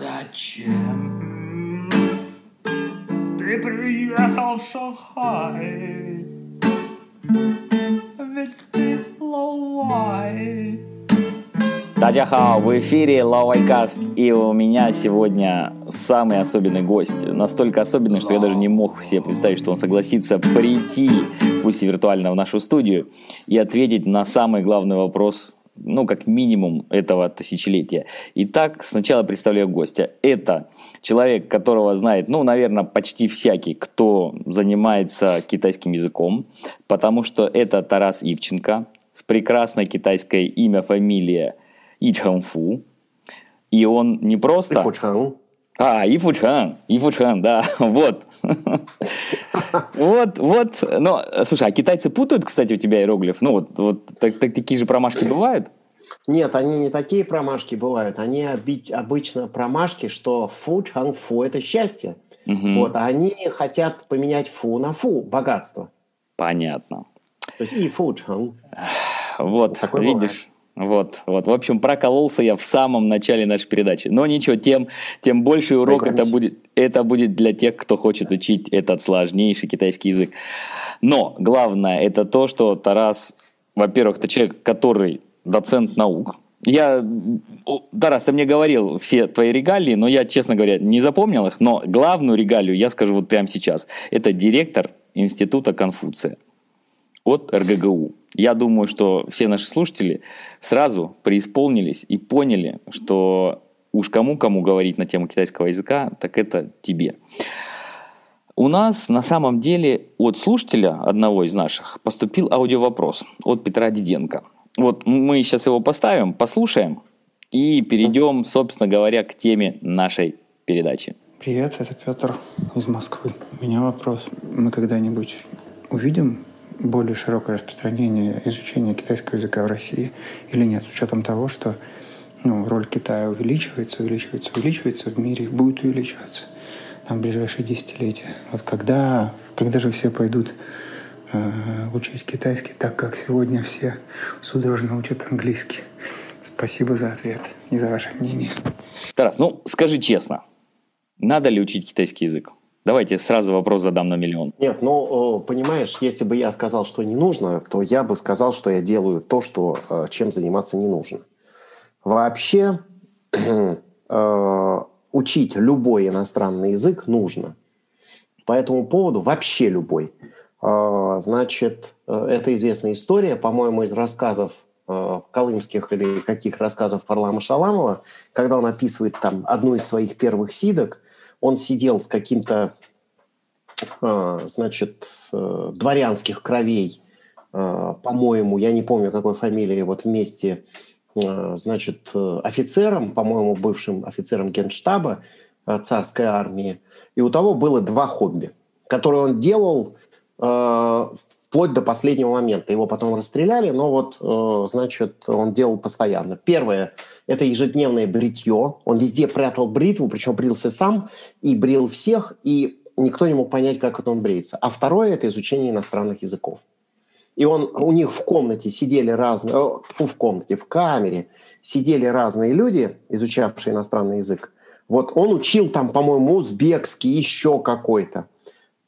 Зачем ты приехал в Шанхай? Ведь ты ловай. Татьяхао, в эфире Лавайкаст, и у меня сегодня самый особенный гость. Настолько особенный, что я даже не мог себе представить, что он согласится прийти, пусть и виртуально, в нашу студию и ответить на самый главный вопрос ну, как минимум этого тысячелетия. Итак, сначала представляю гостя. Это человек, которого знает, ну, наверное, почти всякий, кто занимается китайским языком, потому что это Тарас Ивченко с прекрасной китайской имя, фамилия Ичхэнфу. И он не просто... Ифучхан. А, Ифучхан, Ифучхан, да, вот. Вот, вот. Но, слушай, а китайцы путают, кстати, у тебя иероглиф? Ну, вот, вот так, так, такие же промашки бывают? Нет, они не такие промашки бывают. Они обычно промашки, что фу, чхан, фу – это счастье. Угу. Вот, а они хотят поменять фу на фу – богатство. Понятно. То есть и фу, чхан. Вот, Такой видишь. Вот, вот. В общем, прокололся я в самом начале нашей передачи. Но ничего, тем, тем больше урок это будет, это будет для тех, кто хочет учить этот сложнейший китайский язык. Но главное это то, что Тарас, во-первых, это человек, который доцент наук. Я, Тарас, ты мне говорил все твои регалии, но я, честно говоря, не запомнил их. Но главную регалию я скажу вот прямо сейчас. Это директор Института Конфуция от РГГУ. Я думаю, что все наши слушатели сразу преисполнились и поняли, что уж кому-кому говорить на тему китайского языка, так это тебе. У нас на самом деле от слушателя одного из наших поступил аудиовопрос от Петра Диденко. Вот мы сейчас его поставим, послушаем и перейдем, собственно говоря, к теме нашей передачи. Привет, это Петр из Москвы. У меня вопрос. Мы когда-нибудь увидим более широкое распространение изучения китайского языка в России или нет, с учетом того, что ну, роль Китая увеличивается, увеличивается, увеличивается в мире будет увеличиваться там, в ближайшие десятилетия. Вот когда, когда же все пойдут э, учить китайский так, как сегодня все судорожно учат английский? Спасибо за ответ и за ваше мнение. Тарас, ну скажи честно, надо ли учить китайский язык? Давайте сразу вопрос задам на миллион. Нет, ну, понимаешь, если бы я сказал, что не нужно, то я бы сказал, что я делаю то, что, э, чем заниматься не нужно. Вообще, э, учить любой иностранный язык нужно. По этому поводу вообще любой. Э, значит, это известная история, по-моему, из рассказов колымских или каких рассказов Варлама Шаламова, когда он описывает там одну из своих первых сидок – он сидел с каким-то, а, значит, э, дворянских кровей, а, по-моему, я не помню, какой фамилии, вот вместе, а, значит, офицером, по-моему, бывшим офицером генштаба царской армии. И у того было два хобби, которые он делал вплоть до последнего момента. Его потом расстреляли, но вот, значит, он делал постоянно. Первое это ежедневное бритье. Он везде прятал бритву, причем брился сам и брил всех, и никто не мог понять, как это он бреется. А второе – это изучение иностранных языков. И он, у них в комнате сидели разные, в комнате, в камере сидели разные люди, изучавшие иностранный язык. Вот он учил там, по-моему, узбекский, еще какой-то.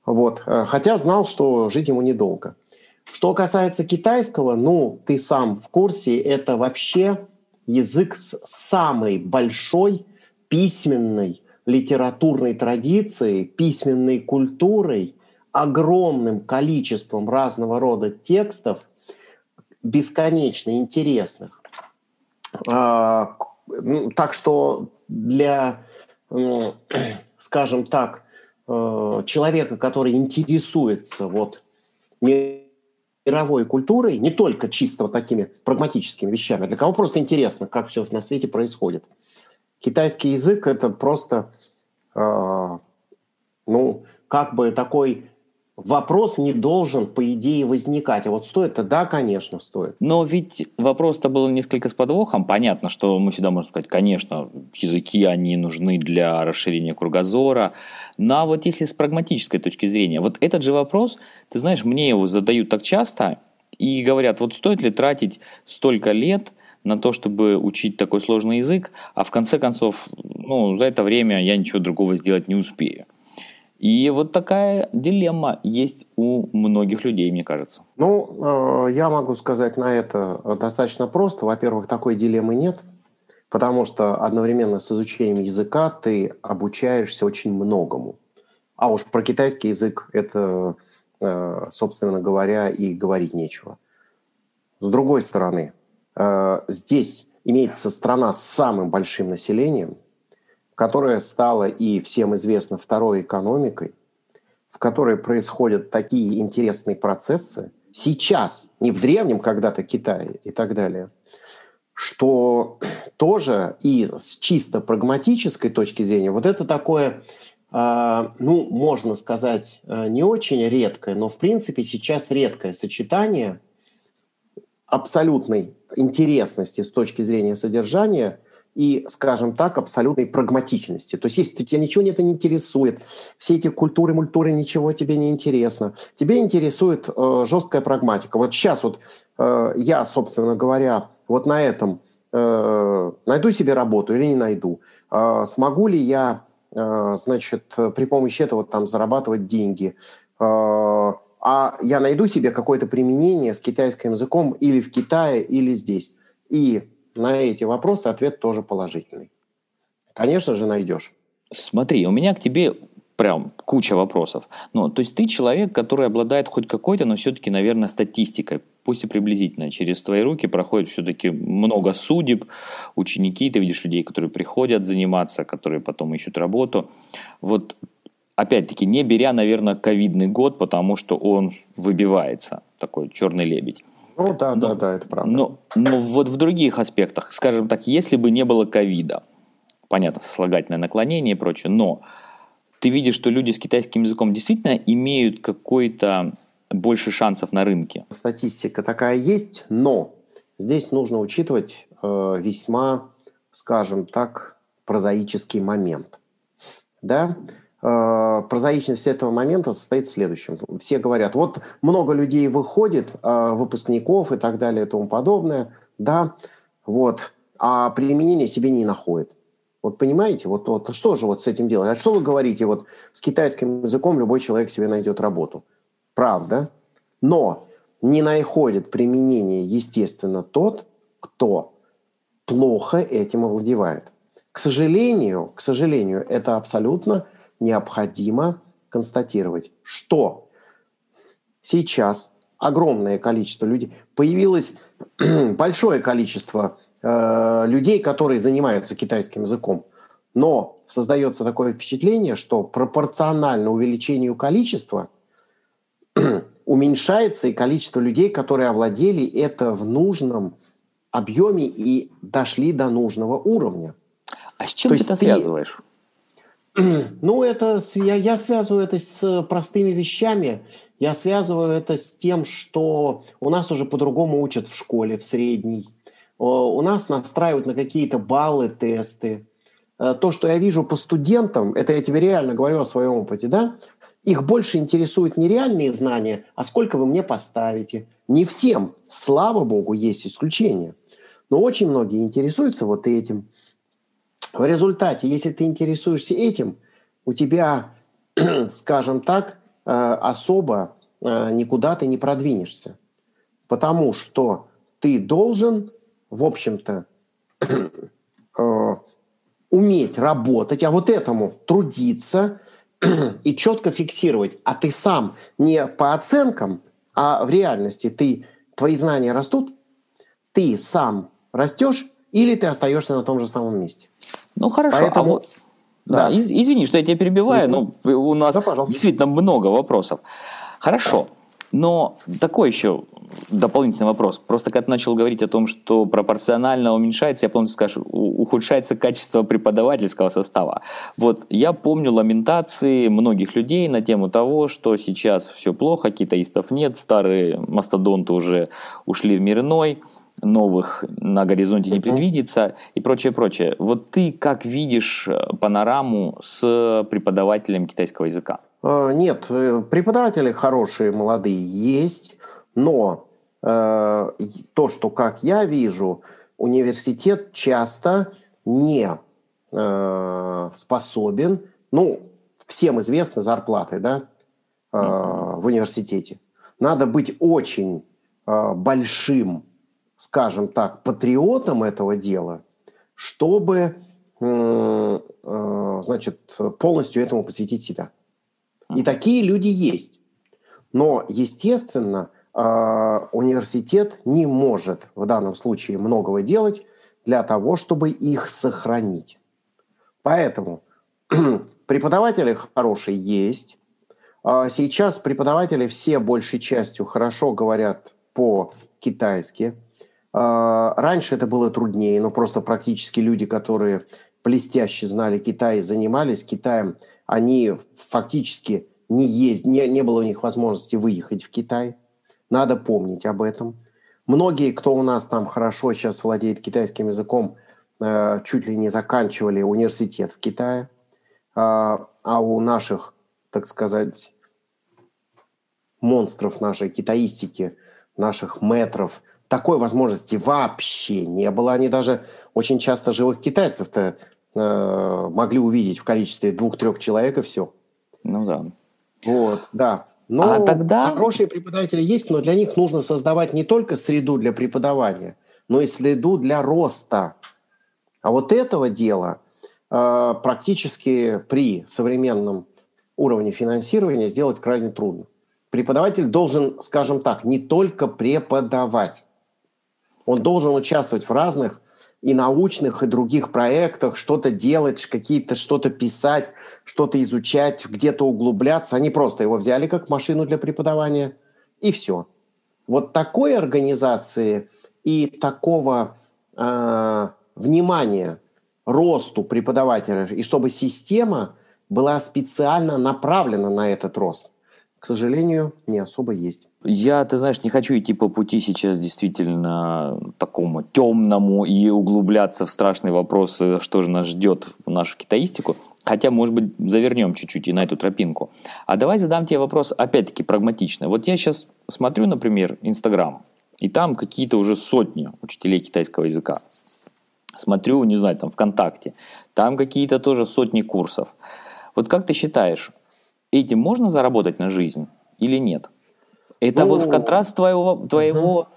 Вот. Э, хотя знал, что жить ему недолго. Что касается китайского, ну, ты сам в курсе, это вообще язык с самой большой письменной литературной традицией, письменной культурой, огромным количеством разного рода текстов, бесконечно интересных. А, так что для, скажем так, э, человека, который интересуется вот мировой культурой, не только чисто вот такими прагматическими вещами, для кого просто интересно, как все на свете происходит. Китайский язык это просто, э, ну, как бы такой вопрос не должен, по идее, возникать. А вот стоит-то, да, конечно, стоит. Но ведь вопрос-то был несколько с подвохом. Понятно, что мы всегда можем сказать, конечно, языки, они нужны для расширения кругозора. Но вот если с прагматической точки зрения, вот этот же вопрос, ты знаешь, мне его задают так часто и говорят, вот стоит ли тратить столько лет на то, чтобы учить такой сложный язык, а в конце концов, ну, за это время я ничего другого сделать не успею. И вот такая дилемма есть у многих людей, мне кажется. Ну, э, я могу сказать на это достаточно просто. Во-первых, такой дилеммы нет, потому что одновременно с изучением языка ты обучаешься очень многому. А уж про китайский язык это, э, собственно говоря, и говорить нечего. С другой стороны, э, здесь имеется страна с самым большим населением, которая стала и всем известна второй экономикой, в которой происходят такие интересные процессы, сейчас, не в древнем когда-то Китае и так далее, что тоже и с чисто прагматической точки зрения вот это такое, а, ну, можно сказать, э, не очень редкое, но в принципе сейчас редкое сочетание абсолютной интересности с точки зрения содержания – и, скажем так, абсолютной прагматичности. То есть если тебя ничего это не интересует, все эти культуры, мультуры, ничего тебе не интересно, тебе интересует э, жесткая прагматика. Вот сейчас вот э, я, собственно говоря, вот на этом э, найду себе работу или не найду, э, смогу ли я, э, значит, при помощи этого там зарабатывать деньги, э, а я найду себе какое-то применение с китайским языком или в Китае, или здесь. И на эти вопросы ответ тоже положительный. Конечно же, найдешь. Смотри, у меня к тебе прям куча вопросов. Ну, то есть ты человек, который обладает хоть какой-то, но все-таки, наверное, статистикой, пусть и приблизительно. Через твои руки проходит все-таки много судеб, ученики, ты видишь людей, которые приходят заниматься, которые потом ищут работу. Вот опять-таки, не беря, наверное, ковидный год, потому что он выбивается, такой черный лебедь. Ну да, но, да, да, это правда. Но, но вот в других аспектах, скажем так, если бы не было ковида, понятно, сослагательное наклонение и прочее, но ты видишь, что люди с китайским языком действительно имеют какой-то больше шансов на рынке. Статистика такая есть, но здесь нужно учитывать э, весьма, скажем так, прозаический момент. Да? Э, прозаичность этого момента состоит в следующем. Все говорят, вот много людей выходит, э, выпускников и так далее и тому подобное, да, вот, а применение себе не находит. Вот понимаете, вот, вот что же вот с этим делать? А что вы говорите, вот с китайским языком любой человек себе найдет работу. Правда, но не находит применение, естественно, тот, кто плохо этим овладевает. К сожалению, к сожалению, это абсолютно необходимо констатировать, что сейчас огромное количество людей, появилось большое количество э, людей, которые занимаются китайским языком, но создается такое впечатление, что пропорционально увеличению количества уменьшается и количество людей, которые овладели это в нужном объеме и дошли до нужного уровня. А с чем То ты это связываешь? Ну, это я, я связываю это с простыми вещами. Я связываю это с тем, что у нас уже по-другому учат в школе, в средней. У нас настраивают на какие-то баллы, тесты. Э, то, что я вижу по студентам, это я тебе реально говорю о своем опыте, да? Их больше интересуют не реальные знания, а сколько вы мне поставите. Не всем, слава богу, есть исключения. Но очень многие интересуются вот этим. В результате, если ты интересуешься этим, у тебя, скажем так, э, особо э, никуда ты не продвинешься. Потому что ты должен, в общем-то, э, уметь работать, а вот этому трудиться и четко фиксировать. А ты сам не по оценкам, а в реальности ты, твои знания растут, ты сам растешь или ты остаешься на том же самом месте. Ну хорошо, а Поэтому... а вот... Да, да. извини, что я тебя перебиваю, но у нас да, действительно много вопросов. Хорошо, но такой еще дополнительный вопрос. Просто когда ты начал говорить о том, что пропорционально уменьшается, я помню, скажешь, ухудшается качество преподавательского состава. Вот я помню ламентации многих людей на тему того, что сейчас все плохо, китаистов нет, старые мастодонты уже ушли в мир иной, новых на горизонте не предвидится и прочее, прочее. Вот ты как видишь э, панораму с преподавателем китайского языка? Э, нет, э, преподаватели хорошие, молодые есть, но э, то, что как я вижу, университет часто не э, способен, ну, всем известны зарплаты, да, э, в университете. Надо быть очень э, большим, скажем так, патриотом этого дела, чтобы, э, значит, полностью этому посвятить себя. И такие люди есть. Но, естественно, а, университет не может в данном случае многого делать для того, чтобы их сохранить. Поэтому преподаватели хорошие есть. А, сейчас преподаватели все большей частью хорошо говорят по-китайски. А, раньше это было труднее, но просто практически люди, которые блестяще знали Китай и занимались Китаем, они фактически не, есть, не, не было у них возможности выехать в Китай. Надо помнить об этом. Многие, кто у нас там хорошо сейчас владеет китайским языком, э, чуть ли не заканчивали университет в Китае. А, а у наших, так сказать, монстров нашей китаистики, наших метров, такой возможности вообще не было. Они даже очень часто живых китайцев-то э, могли увидеть в количестве двух-трех человек и все. Ну да. Вот, да. Но а тогда... хорошие преподаватели есть, но для них нужно создавать не только среду для преподавания, но и среду для роста. А вот этого дела э, практически при современном уровне финансирования сделать крайне трудно. Преподаватель должен, скажем так, не только преподавать. Он должен участвовать в разных и научных, и других проектах, что-то делать, какие-то что-то писать, что-то изучать, где-то углубляться. Они просто его взяли как машину для преподавания, и все. Вот такой организации и такого э, внимания росту преподавателя, и чтобы система была специально направлена на этот рост к сожалению, не особо есть. Я, ты знаешь, не хочу идти по пути сейчас действительно такому темному и углубляться в страшные вопросы, что же нас ждет в нашу китаистику. Хотя, может быть, завернем чуть-чуть и на эту тропинку. А давай задам тебе вопрос, опять-таки, прагматичный. Вот я сейчас смотрю, например, Инстаграм, и там какие-то уже сотни учителей китайского языка. Смотрю, не знаю, там ВКонтакте, там какие-то тоже сотни курсов. Вот как ты считаешь, этим можно заработать на жизнь или нет? Это ну, вот в контраст твоего, твоего,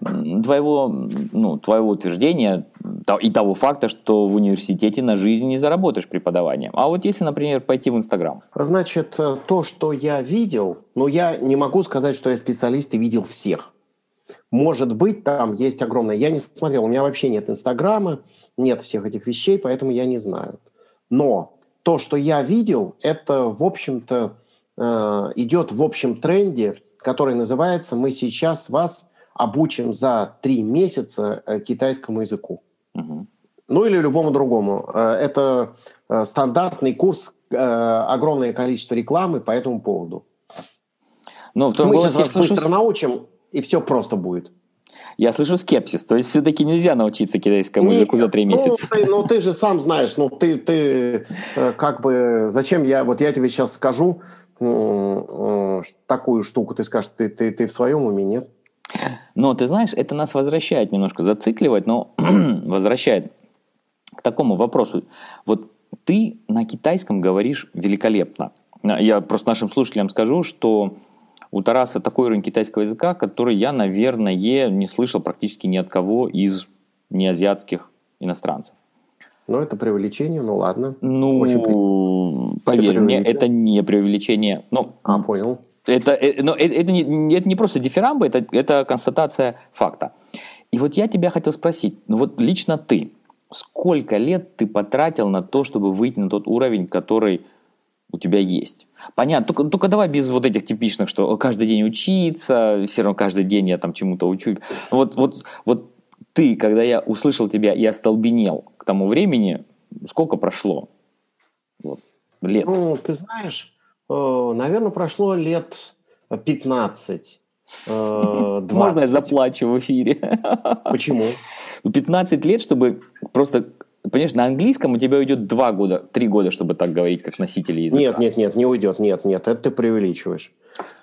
угу. твоего, ну, твоего утверждения и того факта, что в университете на жизнь не заработаешь преподаванием. А вот если, например, пойти в Инстаграм? Значит, э, то, что я видел, но я не могу сказать, что я специалист и видел всех. Может быть, там есть огромное... Я не смотрел, у меня вообще нет Инстаграма, нет всех этих вещей, поэтому я не знаю. Но то, что я видел, это, в общем-то, э, идет в общем тренде, который называется «Мы сейчас вас обучим за три месяца э, китайскому языку». Угу. Ну или любому другому. Э, это стандартный курс, огромное количество рекламы по этому поводу. Но в том Мы сейчас вас быстро научим, и все просто будет. Я слышу скепсис. То есть все-таки нельзя научиться китайскому Нет, языку за три ну, месяца. Ну ты, ну, ты же сам знаешь, ну, ты, ты э, как бы... Зачем я... Вот я тебе сейчас скажу э, такую штуку, ты скажешь, ты, ты, ты в своем уме, нет? Но ты знаешь, это нас возвращает немножко, зацикливать, но возвращает к такому вопросу. Вот ты на китайском говоришь великолепно. Я просто нашим слушателям скажу, что у Тараса такой уровень китайского языка, который я, наверное, не слышал практически ни от кого из неазиатских иностранцев. Ну, это преувеличение, ну ладно. Ну, Очень... поверь мне, это не преувеличение. Но, а, понял. Это, это, но это, это, не, это не просто дифирамбы, это, это констатация факта. И вот я тебя хотел спросить, ну вот лично ты, сколько лет ты потратил на то, чтобы выйти на тот уровень, который у тебя есть. Понятно, только, только давай без вот этих типичных, что каждый день учиться, все равно каждый день я там чему-то учу. Вот, вот, вот ты, когда я услышал тебя, я столбенел к тому времени, сколько прошло? Вот, лет. Ну, ты знаешь, э, наверное, прошло лет 15. Э, Можно я заплачу в эфире? Почему? 15 лет, чтобы просто Понимаешь, на английском у тебя уйдет два года, три года, чтобы так говорить, как носители языка. Нет, нет, нет, не уйдет, нет, нет, это ты преувеличиваешь.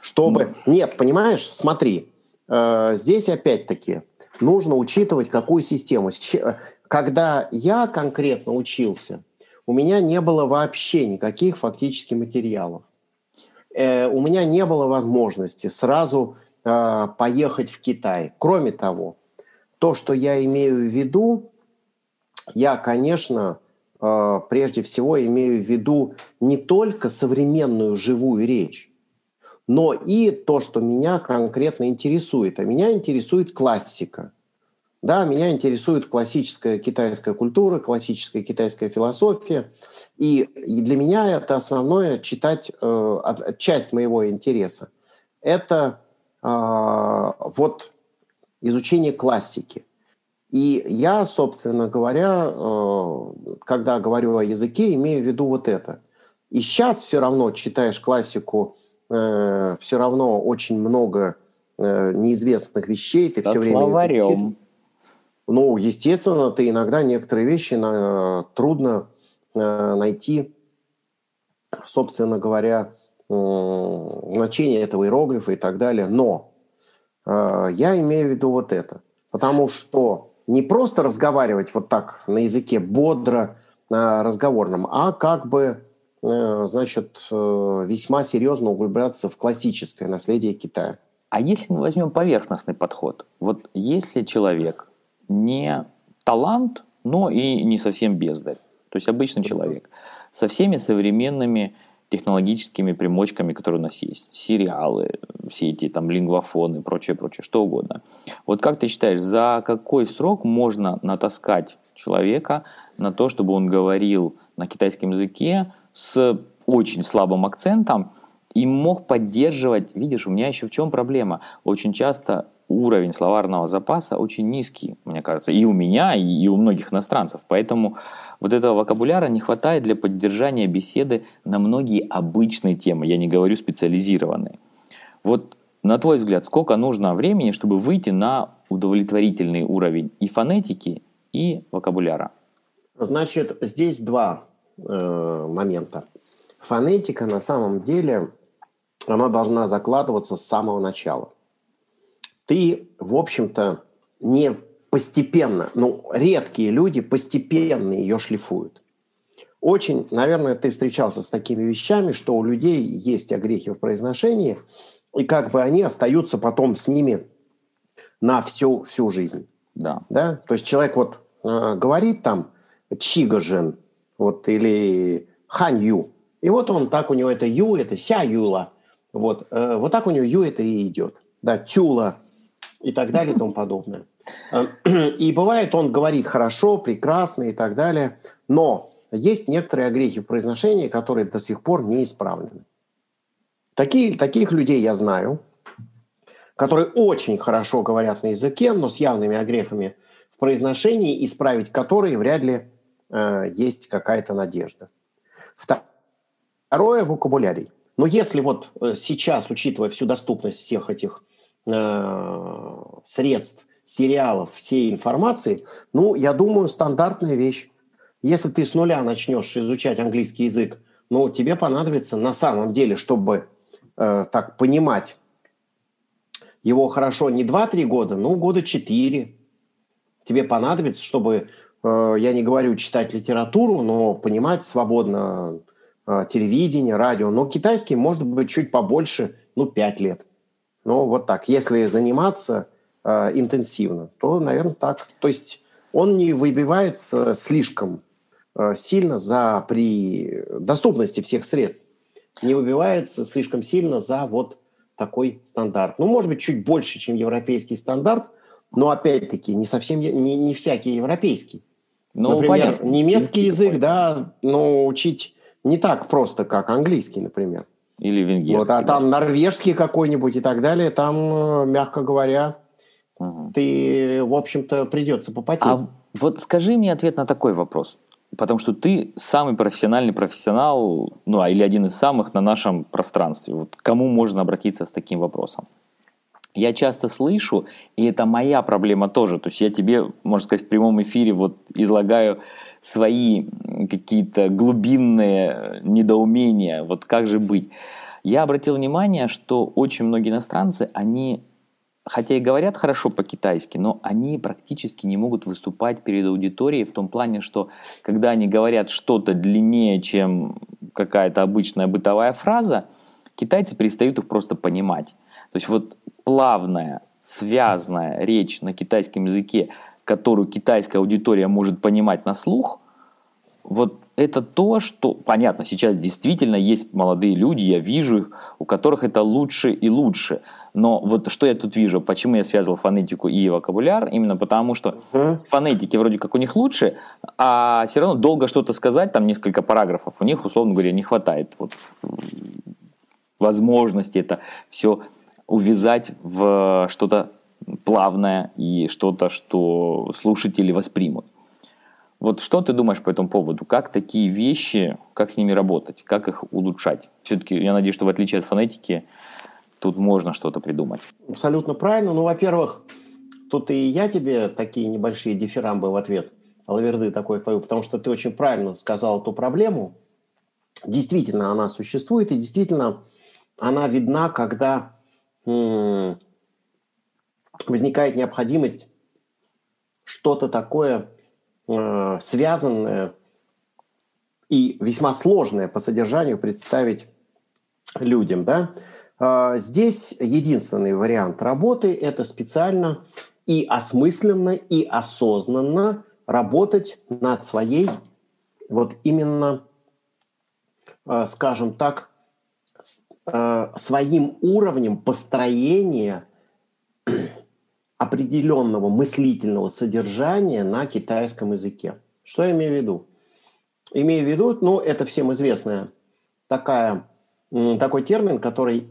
Чтобы... Ну. Нет, понимаешь, смотри, э, здесь опять-таки нужно учитывать, какую систему. Когда я конкретно учился, у меня не было вообще никаких фактически материалов. Э, у меня не было возможности сразу э, поехать в Китай. Кроме того, то, что я имею в виду, я, конечно, э, прежде всего имею в виду не только современную живую речь, но и то, что меня конкретно интересует. А меня интересует классика. Да, меня интересует классическая китайская культура, классическая китайская философия. И, и для меня это основное читать, э, часть моего интереса. Это э, вот изучение классики. И я, собственно говоря, э, когда говорю о языке, имею в виду вот это. И сейчас все равно читаешь классику, э, все равно очень много э, неизвестных вещей. Ты Со все время словарем. Ну, естественно, ты иногда некоторые вещи на, трудно найти, собственно говоря, значение этого иероглифа и так далее. Но я имею в виду вот это. Потому что не просто разговаривать вот так на языке бодро, э, разговорном, а как бы, э, значит, э, весьма серьезно углубляться в классическое наследие Китая. А если мы возьмем поверхностный подход? Вот если человек не талант, но и не совсем бездарь. То есть обычный человек со всеми современными технологическими примочками, которые у нас есть. Сериалы, все эти там лингвофоны, прочее, прочее, что угодно. Вот как ты считаешь, за какой срок можно натаскать человека на то, чтобы он говорил на китайском языке с очень слабым акцентом и мог поддерживать, видишь, у меня еще в чем проблема? Очень часто уровень словарного запаса очень низкий, мне кажется, и у меня, и у многих иностранцев. Поэтому вот этого вокабуляра не хватает для поддержания беседы на многие обычные темы, я не говорю специализированные. Вот на твой взгляд, сколько нужно времени, чтобы выйти на удовлетворительный уровень и фонетики, и вокабуляра? Значит, здесь два э, момента. Фонетика на самом деле, она должна закладываться с самого начала – ты, в общем-то, не постепенно, ну, редкие люди постепенно ее шлифуют. Очень, наверное, ты встречался с такими вещами, что у людей есть огрехи в произношении, и как бы они остаются потом с ними на всю, всю жизнь. Да. да. То есть человек вот э, говорит там чигажен, вот, или ханью, и вот он так у него это ю, это ся юла, вот, э, вот так у него ю это и идет. Да, тюла – и так далее и тому подобное. И бывает, он говорит хорошо, прекрасно и так далее, но есть некоторые огрехи в произношении, которые до сих пор не исправлены. Такие, таких людей я знаю, которые очень хорошо говорят на языке, но с явными огрехами в произношении, исправить которые вряд ли э, есть какая-то надежда. Второе – вокабулярий. Но если вот э, сейчас, учитывая всю доступность всех этих Э, средств, сериалов, всей информации, ну, я думаю, стандартная вещь. Если ты с нуля начнешь изучать английский язык, ну, тебе понадобится на самом деле, чтобы э, так понимать его хорошо не 2-3 года, ну, года 4. Тебе понадобится, чтобы, э, я не говорю читать литературу, но понимать свободно э, телевидение, радио. Но китайский может быть чуть побольше, ну, 5 лет. Ну, вот так. Если заниматься э, интенсивно, то, наверное, так. То есть он не выбивается слишком э, сильно за при доступности всех средств. Не выбивается слишком сильно за вот такой стандарт. Ну, может быть, чуть больше, чем европейский стандарт, но опять-таки не совсем не, не всякий европейский. Ну, например, понятно. немецкий язык, да, но учить не так просто, как английский, например. Или венгерский. Вот, а там норвежский какой-нибудь и так далее, там, э, мягко говоря, угу. ты, в общем-то, придется попотеть. А вот скажи мне ответ на такой вопрос. Потому что ты самый профессиональный профессионал, ну, а или один из самых на нашем пространстве. Вот кому можно обратиться с таким вопросом? Я часто слышу, и это моя проблема тоже. То есть я тебе, можно сказать, в прямом эфире вот излагаю свои какие-то глубинные недоумения, вот как же быть. Я обратил внимание, что очень многие иностранцы, они хотя и говорят хорошо по-китайски, но они практически не могут выступать перед аудиторией в том плане, что когда они говорят что-то длиннее, чем какая-то обычная бытовая фраза, китайцы перестают их просто понимать. То есть вот плавная, связанная речь на китайском языке, которую китайская аудитория может понимать на слух, вот это то, что, понятно, сейчас действительно есть молодые люди, я вижу их, у которых это лучше и лучше. Но вот что я тут вижу, почему я связывал фонетику и вокабуляр, именно потому что uh-huh. фонетики вроде как у них лучше, а все равно долго что-то сказать, там несколько параграфов, у них, условно говоря, не хватает вот, возможности это все увязать в что-то плавное и что-то, что слушатели воспримут. Вот что ты думаешь по этому поводу? Как такие вещи, как с ними работать, как их улучшать? Все-таки я надеюсь, что в отличие от фонетики, тут можно что-то придумать. Абсолютно правильно. Ну, во-первых, тут и я тебе такие небольшие дифирамбы в ответ, лаверды такой пою, потому что ты очень правильно сказал эту проблему. Действительно, она существует, и действительно она видна, когда м- возникает необходимость что-то такое Э, связанное и весьма сложное по содержанию представить людям. Да? А, здесь единственный вариант работы – это специально и осмысленно, и осознанно работать над своей, вот именно, э, скажем так, э, своим уровнем построения определенного мыслительного содержания на китайском языке. Что я имею в виду? Имею в виду, ну, это всем известная такая, такой термин, который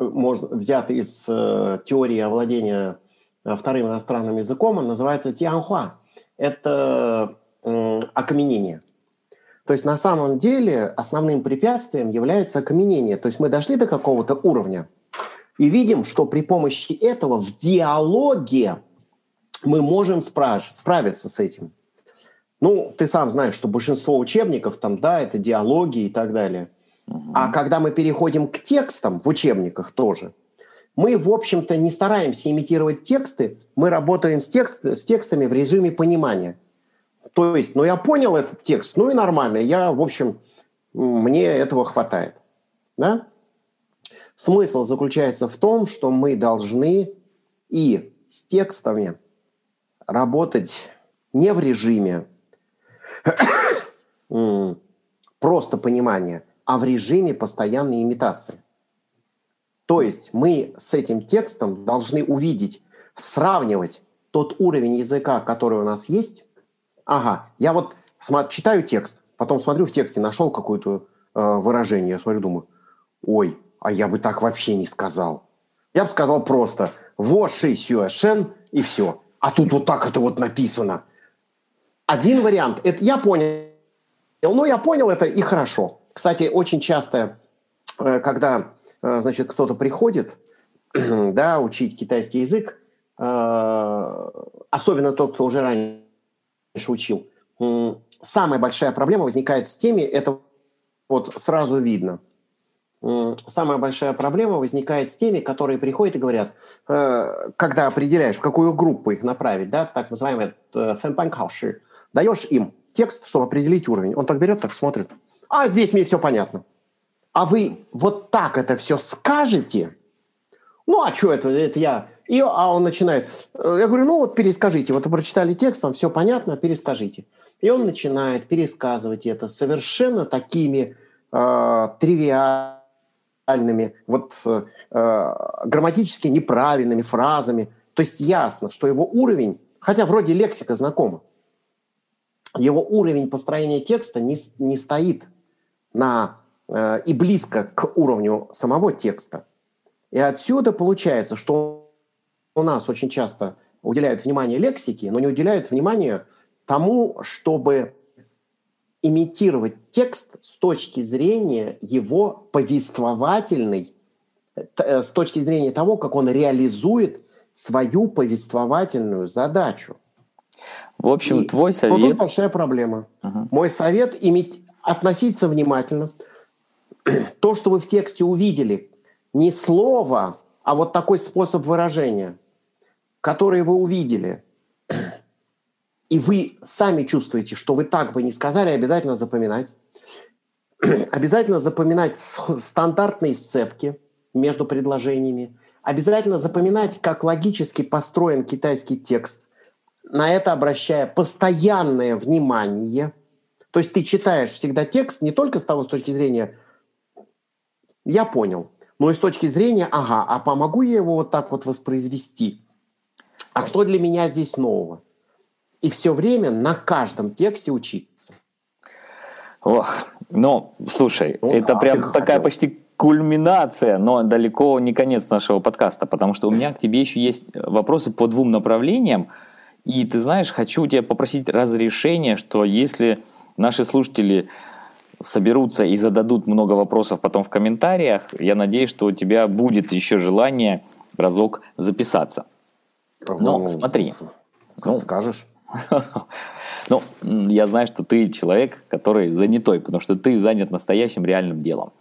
можно, взят из э, теории овладения э, вторым иностранным языком, он называется тианхуа. Это э, окаменение. То есть на самом деле основным препятствием является окаменение. То есть мы дошли до какого-то уровня – и видим, что при помощи этого в диалоге мы можем справ- справиться с этим. Ну, ты сам знаешь, что большинство учебников там, да, это диалоги и так далее. Угу. А когда мы переходим к текстам в учебниках тоже, мы, в общем-то, не стараемся имитировать тексты, мы работаем с, текст, с текстами в режиме понимания. То есть, ну, я понял этот текст, ну и нормально, я, в общем, мне этого хватает. Да? Смысл заключается в том, что мы должны и с текстами работать не в режиме просто понимания, а в режиме постоянной имитации. То есть мы с этим текстом должны увидеть, сравнивать тот уровень языка, который у нас есть. Ага, я вот читаю текст, потом смотрю в тексте, нашел какое-то э, выражение, я смотрю, думаю, ой, а я бы так вообще не сказал. Я бы сказал просто «Во ши сюэшен» и все. А тут вот так это вот написано. Один вариант. Это я понял. Ну, я понял это и хорошо. Кстати, очень часто, э, когда, э, значит, кто-то приходит, да, учить китайский язык, э, особенно тот, кто уже раньше учил, самая большая проблема возникает с теми, это вот сразу видно – самая большая проблема возникает с теми, которые приходят и говорят, э, когда определяешь, в какую группу их направить, да, так называемый э, фэнпанкауши, даешь им текст, чтобы определить уровень. Он так берет, так смотрит. А здесь мне все понятно. А вы вот так это все скажете? Ну, а что это? Это я. И, а он начинает. Э, я говорю, ну вот перескажите. Вот вы прочитали текст, там все понятно, перескажите. И он начинает пересказывать это совершенно такими э, тривиальными неправильными, вот э, э, грамматически неправильными фразами. То есть ясно, что его уровень, хотя вроде лексика знакома, его уровень построения текста не, не стоит на, э, и близко к уровню самого текста. И отсюда получается, что у нас очень часто уделяют внимание лексике, но не уделяют внимания тому, чтобы имитировать текст с точки зрения его повествовательной, э, с точки зрения того, как он реализует свою повествовательную задачу. В общем, И твой совет... Вот тут большая проблема. Угу. Мой совет иметь, относиться внимательно. То, что вы в тексте увидели, не слово а вот такой способ выражения, который вы увидели, и вы сами чувствуете, что вы так бы не сказали, обязательно запоминать. обязательно запоминать стандартные сцепки между предложениями. Обязательно запоминать, как логически построен китайский текст. На это обращая постоянное внимание. То есть ты читаешь всегда текст не только с того с точки зрения «я понял», но и с точки зрения «ага, а помогу я его вот так вот воспроизвести?» А что для меня здесь нового? И все время на каждом тексте учиться. Ох, ну, слушай, ну, это прям такая хотел. почти кульминация, но далеко не конец нашего подкаста, потому что у меня к тебе еще есть вопросы по двум направлениям. И ты знаешь, хочу тебя попросить разрешения, что если наши слушатели соберутся и зададут много вопросов потом в комментариях, я надеюсь, что у тебя будет еще желание разок записаться. Ну, ну смотри. Ну, скажешь. Ну, я знаю, что ты человек, который занятой, потому что ты занят настоящим реальным делом.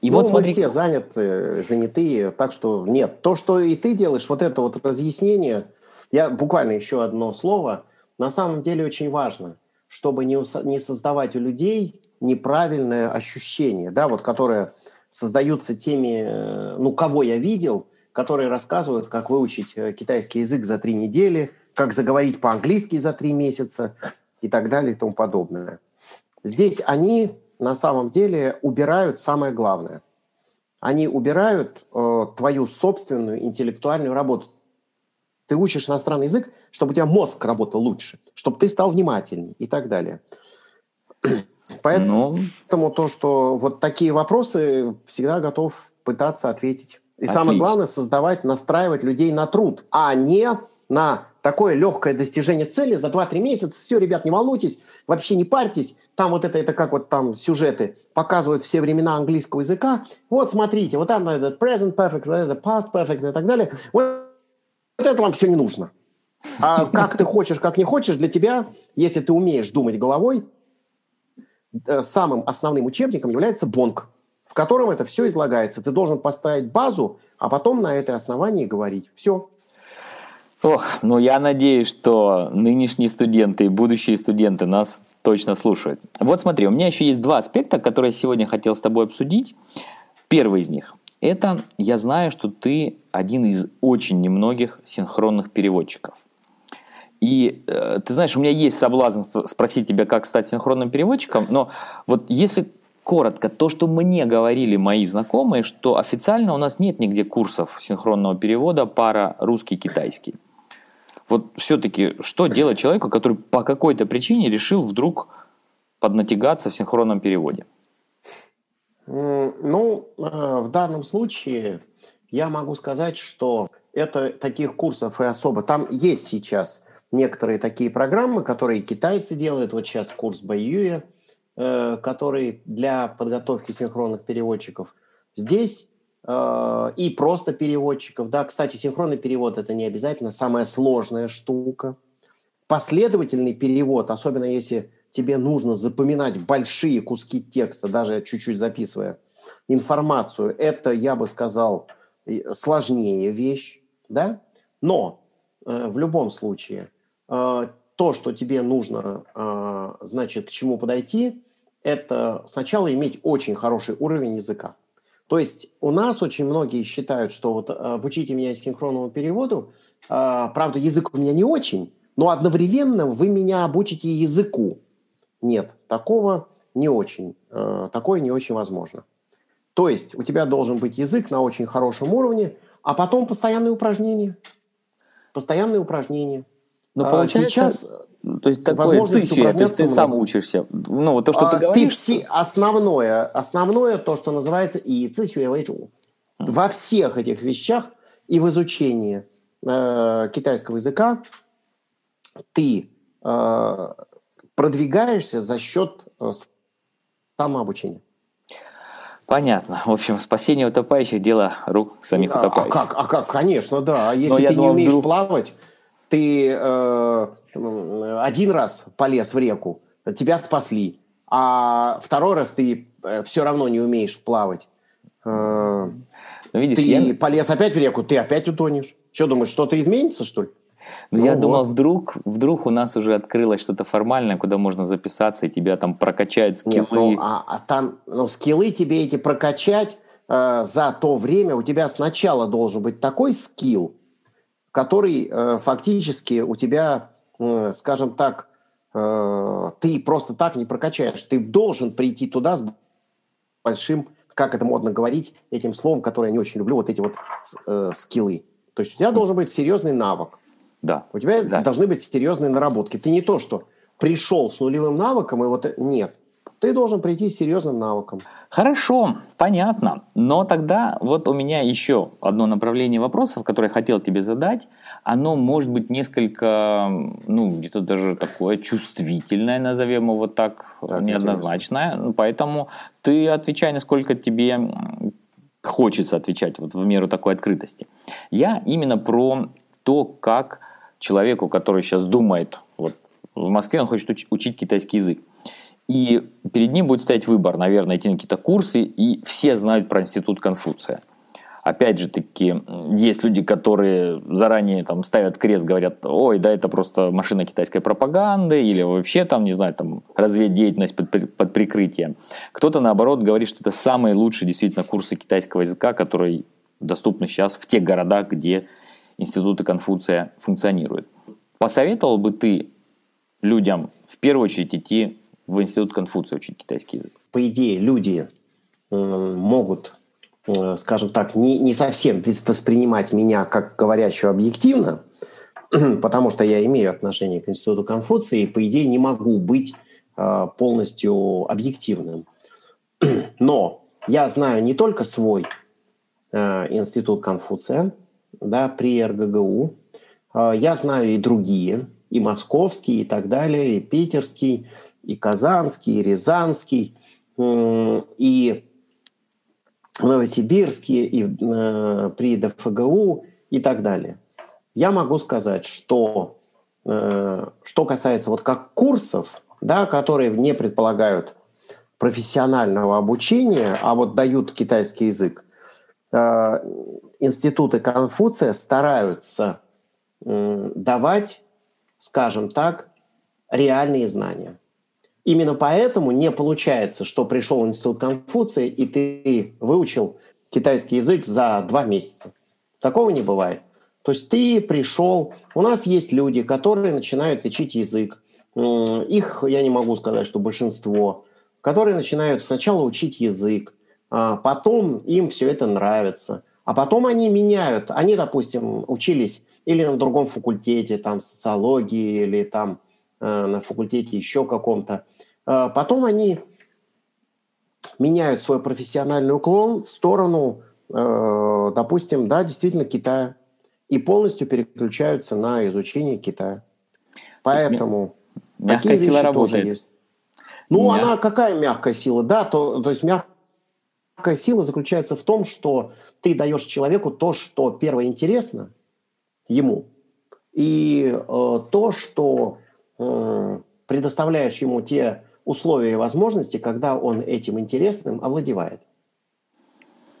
И ну, вот смотри... мы все заняты, занятые, так что нет. То, что и ты делаешь, вот это вот разъяснение, я буквально еще одно слово, на самом деле очень важно, чтобы не, не создавать у людей неправильное ощущение, да, вот которое создаются теми, э, ну, кого я видел, которые рассказывают, как выучить э, китайский язык за три недели, как заговорить по-английски за три месяца и так далее и тому подобное. Здесь они на самом деле убирают самое главное. Они убирают э, твою собственную интеллектуальную работу. Ты учишь иностранный язык, чтобы у тебя мозг работал лучше, чтобы ты стал внимательней и так далее. Поэтому ну... то, что вот такие вопросы, всегда готов пытаться ответить. И Отлично. самое главное, создавать, настраивать людей на труд, а не на такое легкое достижение цели за 2-3 месяца. Все, ребят, не волнуйтесь, вообще не парьтесь. Там вот это, это как вот там сюжеты показывают все времена английского языка. Вот смотрите, вот там это present perfect, вот это past perfect и так далее. Вот, вот это вам все не нужно. А как ты хочешь, как не хочешь, для тебя, если ты умеешь думать головой, э, самым основным учебником является Бонг, в котором это все излагается. Ты должен поставить базу, а потом на этой основании говорить. Все. Ох, ну я надеюсь, что нынешние студенты и будущие студенты нас точно слушают. Вот смотри, у меня еще есть два аспекта, которые я сегодня хотел с тобой обсудить. Первый из них – это я знаю, что ты один из очень немногих синхронных переводчиков. И э, ты знаешь, у меня есть соблазн спросить тебя, как стать синхронным переводчиком, но вот если коротко, то, что мне говорили мои знакомые, что официально у нас нет нигде курсов синхронного перевода пара русский-китайский. Вот все-таки, что делать человеку, который по какой-то причине решил вдруг поднатягаться в синхронном переводе? Ну, э, в данном случае я могу сказать, что это таких курсов и особо. Там есть сейчас некоторые такие программы, которые китайцы делают. Вот сейчас курс Баюя, э, который для подготовки синхронных переводчиков. Здесь и просто переводчиков. Да, кстати, синхронный перевод это не обязательно самая сложная штука. Последовательный перевод, особенно если тебе нужно запоминать большие куски текста, даже чуть-чуть записывая информацию, это, я бы сказал, сложнее вещь, да? Но э, в любом случае э, то, что тебе нужно, э, значит, к чему подойти, это сначала иметь очень хороший уровень языка. То есть у нас очень многие считают, что вот обучите меня синхронному переводу, а, правда, язык у меня не очень, но одновременно вы меня обучите языку. Нет, такого не очень, э, такое не очень возможно. То есть у тебя должен быть язык на очень хорошем уровне, а потом постоянные упражнения. Постоянные упражнения. Но а получается, сейчас то есть такое цифия, то есть ты много. сам учишься. Ну, вот то, что а, ты говоришь. Ты все, основное, основное то, что называется и цифия mm. Во всех этих вещах и в изучении э, китайского языка ты э, продвигаешься за счет э, самообучения. Понятно. В общем, спасение утопающих – дело рук самих а, утопающих. А как? А как? Конечно, да. А если Но ты не думал, умеешь вдруг... плавать, ты э, один раз полез в реку, тебя спасли, а второй раз ты э, все равно не умеешь плавать. Э, Ну, видишь, ты я... полез опять в реку, ты опять утонешь. Что думаешь, что-то изменится, что ли? Ну, ну я вот. думал, вдруг, вдруг у нас уже открылось что-то формальное, куда можно записаться, и тебя там прокачают скиллы. Нет, ну, а, а там, ну, скиллы тебе эти прокачать э, за то время, у тебя сначала должен быть такой скилл, который э, фактически у тебя, скажем так, э, ты просто так не прокачаешь. Ты должен прийти туда с большим, как это модно говорить, этим словом, которое я не очень люблю, вот эти вот э, скиллы. То есть у тебя должен быть серьезный навык. Да. У тебя да. должны быть серьезные наработки. Ты не то, что пришел с нулевым навыком, и вот нет. Ты должен прийти с серьезным навыком. Хорошо, понятно. Но тогда вот у меня еще одно направление вопросов, которое я хотел тебе задать. Оно может быть несколько, ну, где-то даже такое чувствительное, назовем его вот так, так неоднозначное. Интересно. Поэтому ты отвечай, насколько тебе хочется отвечать вот в меру такой открытости. Я именно про то, как человеку, который сейчас думает, вот в Москве он хочет уч- учить китайский язык, и перед ним будет стоять выбор, наверное, идти на какие-то курсы, и все знают про институт Конфуция. Опять же таки, есть люди, которые заранее там ставят крест, говорят, ой, да, это просто машина китайской пропаганды, или вообще там, не знаю, там разведдеятельность под, под прикрытием. Кто-то, наоборот, говорит, что это самые лучшие действительно курсы китайского языка, которые доступны сейчас в тех городах, где институты Конфуция функционируют. Посоветовал бы ты людям в первую очередь идти в институт Конфуция учить китайский язык? По идее, люди э, могут, э, скажем так, не, не совсем воспринимать меня как говорящую объективно, потому что я имею отношение к институту Конфуция и, по идее, не могу быть э, полностью объективным. Но я знаю не только свой институт Конфуция, да, при РГГУ. Я знаю и другие, и московский, и так далее, и питерский, и казанский, и рязанский, и новосибирский, и э, при ДФГУ и так далее. Я могу сказать, что э, что касается вот как курсов, да, которые не предполагают профессионального обучения, а вот дают китайский язык, Э, институты Конфуция стараются давать, скажем так, реальные знания. Именно поэтому не получается, что пришел институт Конфуция, и ты выучил китайский язык за два месяца. Такого не бывает. То есть ты пришел, у нас есть люди, которые начинают учить язык. Их, я не могу сказать, что большинство, которые начинают сначала учить язык, а потом им все это нравится. А потом они меняют. Они, допустим, учились или на другом факультете, там, социологии, или там э, на факультете еще каком-то. А потом они меняют свой профессиональный уклон в сторону, э, допустим, да, действительно Китая. И полностью переключаются на изучение Китая. Поэтому мягкая такие сила работает. тоже есть. Ну, Мя... она какая мягкая сила? Да, то, то есть мягкая Мягкая сила заключается в том, что ты даешь человеку то, что первое интересно ему, и э, то, что э, предоставляешь ему те условия и возможности, когда он этим интересным овладевает.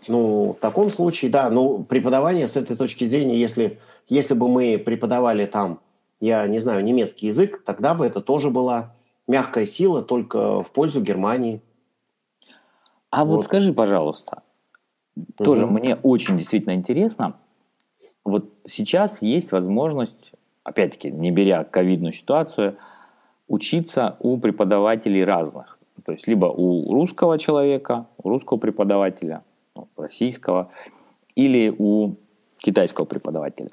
Ну, в таком случае, да, ну, преподавание с этой точки зрения, если, если бы мы преподавали там, я не знаю, немецкий язык, тогда бы это тоже была мягкая сила, только в пользу Германии. А вот, вот скажи, пожалуйста, угу. тоже мне очень действительно интересно. Вот сейчас есть возможность, опять-таки, не беря ковидную ситуацию, учиться у преподавателей разных. То есть либо у русского человека, у русского преподавателя, ну, российского, или у китайского преподавателя.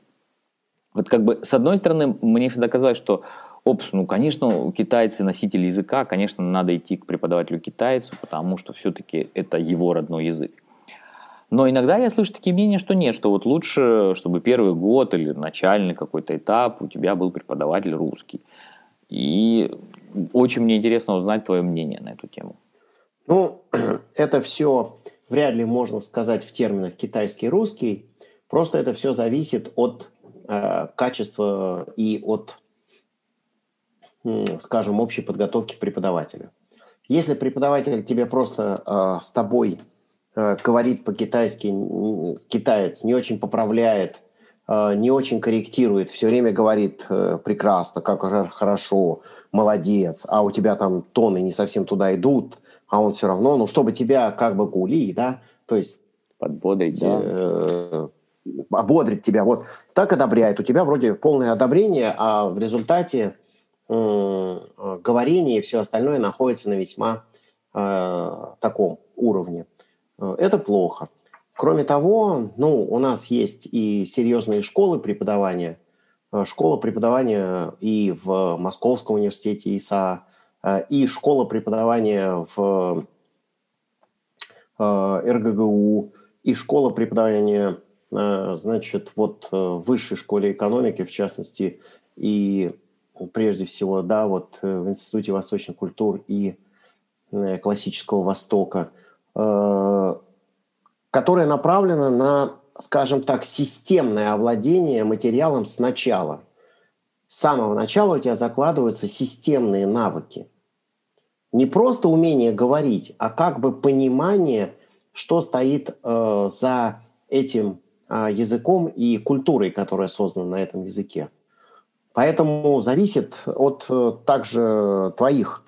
Вот как бы с одной стороны, мне всегда казалось, что Опс, ну, конечно, китайцы носители языка, конечно, надо идти к преподавателю китайцу, потому что все-таки это его родной язык. Но иногда я слышу такие мнения, что нет, что вот лучше, чтобы первый год или начальный какой-то этап у тебя был преподаватель русский. И очень мне интересно узнать твое мнение на эту тему. Ну, это все вряд ли можно сказать в терминах китайский-русский. Просто это все зависит от э, качества и от скажем, общей подготовки преподавателя. Если преподаватель тебе просто э, с тобой э, говорит по-китайски китаец, не очень поправляет, не очень корректирует, все время говорит э, прекрасно, как хорошо, молодец, а у тебя там тоны не совсем туда идут, а он все равно, ну, чтобы тебя как бы гули, да, то есть... Подбодрить, да. ободрить тебя, вот, так одобряет. У тебя вроде полное одобрение, а в результате э, говорение и все остальное находится на весьма э, таком уровне. Э, это плохо. Кроме того, ну, у нас есть и серьезные школы преподавания. Э, школа преподавания и в Московском университете ИСА, э, и школа преподавания в РГГУ, и школа преподавания, значит, вот в высшей школе экономики, в частности, и прежде всего, да, вот в Институте восточных культур и классического Востока – Э, которая направлена на, скажем так, системное овладение материалом сначала. С самого начала у тебя закладываются системные навыки. Не просто умение говорить, а как бы понимание, что стоит э, за этим э, языком и культурой, которая создана на этом языке. Поэтому зависит от э, также твоих,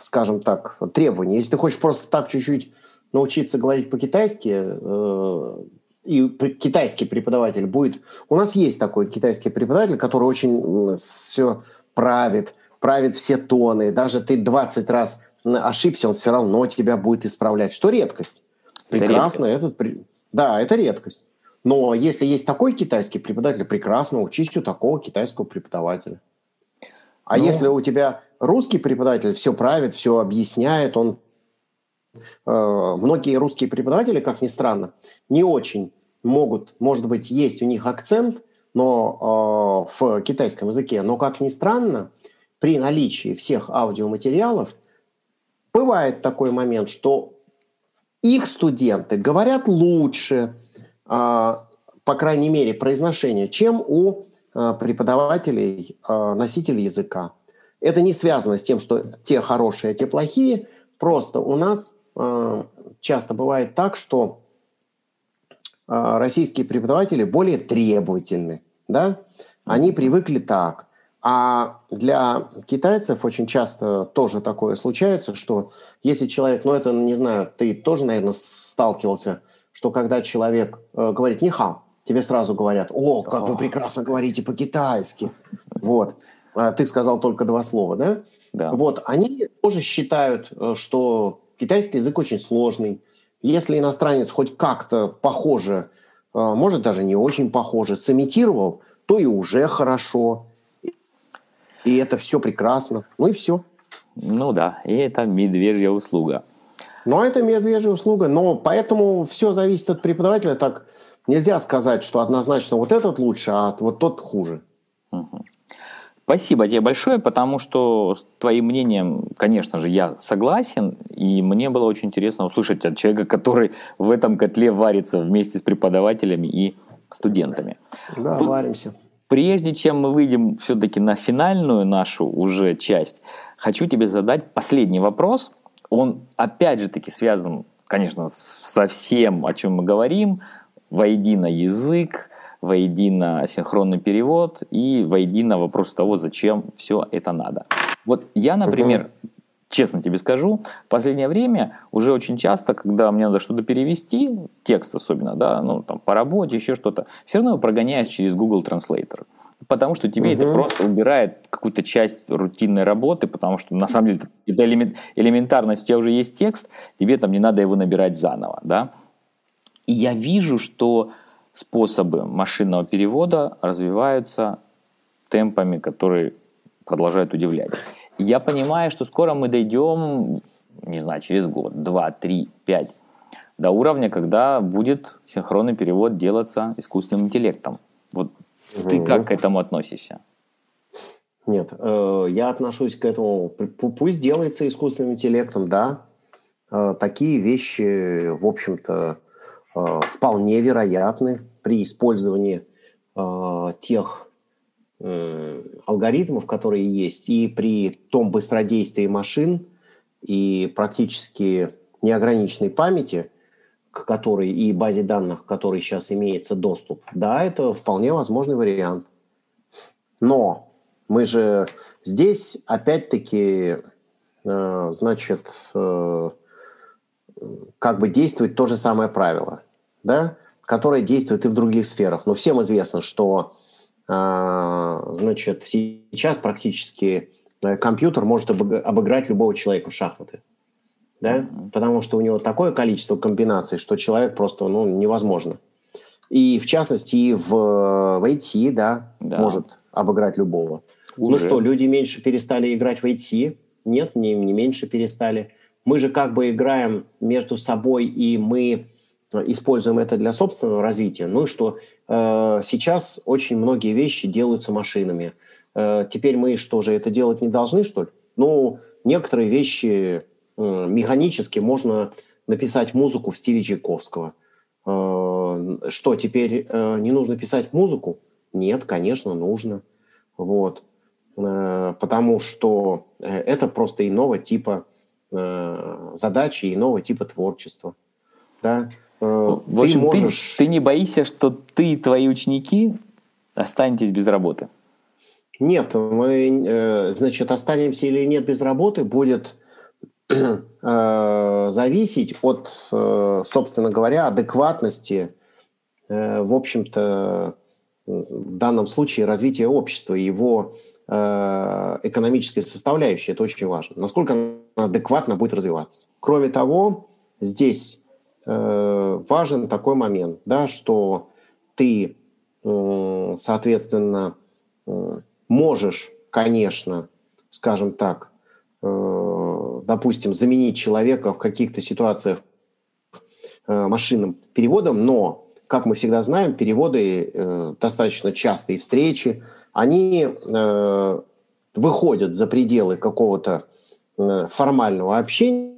скажем так, требований. Если ты хочешь просто так чуть-чуть научиться говорить по-китайски, э, и китайский преподаватель будет... У нас есть такой китайский преподаватель, который очень все правит, правит все тоны. Даже ты 20 раз ошибся, он все равно тебя будет исправлять. Что редкость. Прекрасно. Это этот, да, это редкость. Но если есть такой китайский преподаватель, прекрасно, учись у такого китайского преподавателя. А ну... если у тебя русский преподаватель все правит, все объясняет, он многие русские преподаватели, как ни странно, не очень могут, может быть, есть у них акцент но, э, в китайском языке, но, как ни странно, при наличии всех аудиоматериалов бывает такой момент, что их студенты говорят лучше, э, по крайней мере, произношение, чем у преподавателей, носителей языка. Это не связано с тем, что те хорошие, а те плохие. Просто у нас Э, часто бывает так, что э, российские преподаватели более требовательны, да? Они привыкли так. А для китайцев очень часто тоже такое случается, что если человек, ну это, не знаю, ты тоже, наверное, сталкивался, что когда человек э, говорит «нихао», тебе сразу говорят «О, как вы прекрасно говорите по-китайски». Вот. А ты сказал только два слова, да? Да. Вот. Они тоже считают, э, что Китайский язык очень сложный. Если иностранец хоть как-то похоже, э, может даже не очень похоже, сымитировал, то и уже хорошо. И это все прекрасно. Ну и все. Ну да, и это медвежья услуга. Но это медвежья услуга. Но поэтому все зависит от преподавателя. Так нельзя сказать, что однозначно вот этот лучше, а вот тот хуже. Угу. Спасибо тебе большое, потому что с твоим мнением, конечно же, я согласен, и мне было очень интересно услышать от человека, который в этом котле варится вместе с преподавателями и студентами. Да, варимся. Прежде чем мы выйдем все-таки на финальную нашу уже часть, хочу тебе задать последний вопрос. Он опять же таки связан, конечно, со всем, о чем мы говорим, воедино язык, воедино синхронный перевод и воедино вопрос того, зачем все это надо. Вот я, например, угу. честно тебе скажу, в последнее время уже очень часто, когда мне надо что-то перевести, текст особенно, да, ну там по работе, еще что-то, все равно его прогоняешь через Google Translator. Потому что тебе угу. это просто убирает какую-то часть рутинной работы, потому что на самом деле это элемент, элементарность, у тебя уже есть текст, тебе там не надо его набирать заново, да. И я вижу, что способы машинного перевода развиваются темпами, которые продолжают удивлять. Я понимаю, что скоро мы дойдем, не знаю, через год, два, три, пять, до уровня, когда будет синхронный перевод делаться искусственным интеллектом. Вот угу. ты как к этому относишься? Нет, э, я отношусь к этому, пусть делается искусственным интеллектом, да. Э, такие вещи, в общем-то, вполне вероятны при использовании э, тех э, алгоритмов, которые есть, и при том быстродействии машин и практически неограниченной памяти, к которой и базе данных, к которой сейчас имеется доступ, да, это вполне возможный вариант. Но мы же здесь опять-таки, э, значит, э, как бы действует то же самое правило, да, которое действует и в других сферах. Но всем известно, что, э, значит, сейчас практически э, компьютер может обыграть любого человека в шахматы. Да? Потому что у него такое количество комбинаций, что человек просто ну, невозможно. И в частности, и в, в IT да, да. может обыграть любого. Ну Уже. Ну что, люди меньше перестали играть в IT? Нет, не, не меньше перестали. Мы же как бы играем между собой, и мы используем это для собственного развития. Ну и что, э, сейчас очень многие вещи делаются машинами. Э, теперь мы что же, это делать не должны, что ли? Ну, некоторые вещи э, механически можно написать музыку в стиле Чайковского. Э, что, теперь э, не нужно писать музыку? Нет, конечно, нужно. Вот. Э, потому что э, это просто иного типа э, задачи, иного типа творчества. Да? В общем, ты, можешь... ты, ты не боишься, что ты и твои ученики останетесь без работы? Нет, мы, значит, останемся или нет без работы, будет зависеть от, собственно говоря, адекватности, в общем-то, в данном случае развития общества, его Э, экономической составляющей, это очень важно. Насколько она адекватно будет развиваться. Кроме того, здесь э, важен такой момент, да, что ты, э, соответственно, можешь, конечно, скажем так, допустим, заменить человека в каких-то ситуациях машинным переводом, но, как мы всегда знаем, переводы достаточно частые встречи, они э, выходят за пределы какого-то э, формального общения.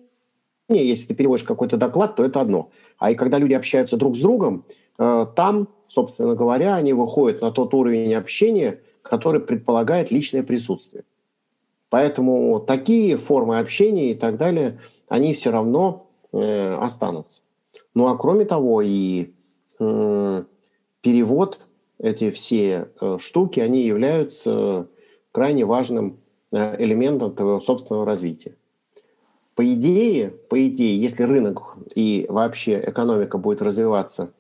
Если ты переводишь какой-то доклад, то это одно. А и когда люди общаются друг с другом, э, там, собственно говоря, они выходят на тот уровень общения, который предполагает личное присутствие. Поэтому такие формы общения и так далее, они все равно э, останутся. Ну а кроме того, и э, перевод эти все э, штуки, они являются крайне важным э, элементом твоего собственного развития. По идее, по идее, если рынок и вообще экономика будет развиваться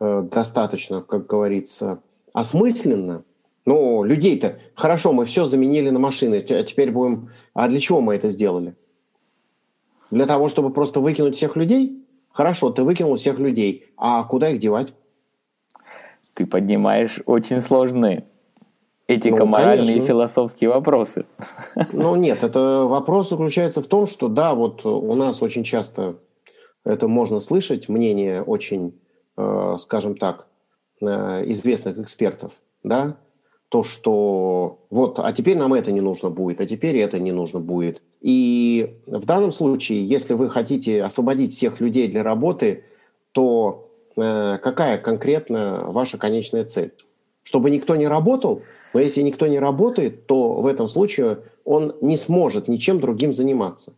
э, достаточно, как говорится, осмысленно, ну, людей-то, хорошо, мы все заменили на машины, а теперь будем... А для чего мы это сделали? Для того, чтобы просто выкинуть всех людей? Хорошо, ты выкинул всех людей, а куда их девать? ты поднимаешь очень сложные этико-моральные ну, и философские вопросы. Ну нет, это вопрос заключается в том, что да, вот у нас очень часто это можно слышать, мнение очень, э, скажем так, э, известных экспертов, да, то, что вот, а теперь нам это не нужно будет, а теперь это не нужно будет. И в данном случае, если вы хотите освободить всех людей для работы, то Э, какая конкретно ваша конечная цель. Чтобы никто не работал, но если никто не работает, то в этом случае он не сможет ничем другим заниматься.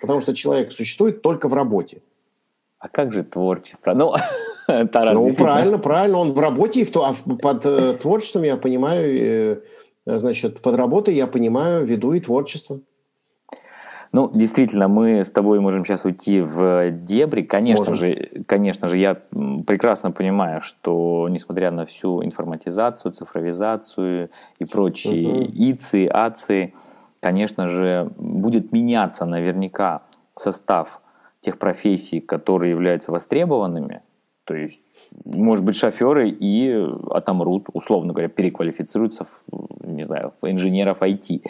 Потому что человек существует только в работе. А как же творчество? Ну, Тарас, ну правильно, правильно. Он в работе, и в, а под э, творчеством я понимаю, э, значит, под работой я понимаю, веду и творчество. Ну, действительно, мы с тобой можем сейчас уйти в дебри. Конечно можем. же, конечно же, я прекрасно понимаю, что несмотря на всю информатизацию, цифровизацию и прочие угу. ИЦИ, АЦИ, конечно же, будет меняться наверняка состав тех профессий, которые являются востребованными. То есть может быть, шоферы и отомрут, условно говоря, переквалифицируются, в, не знаю, в инженеров IT.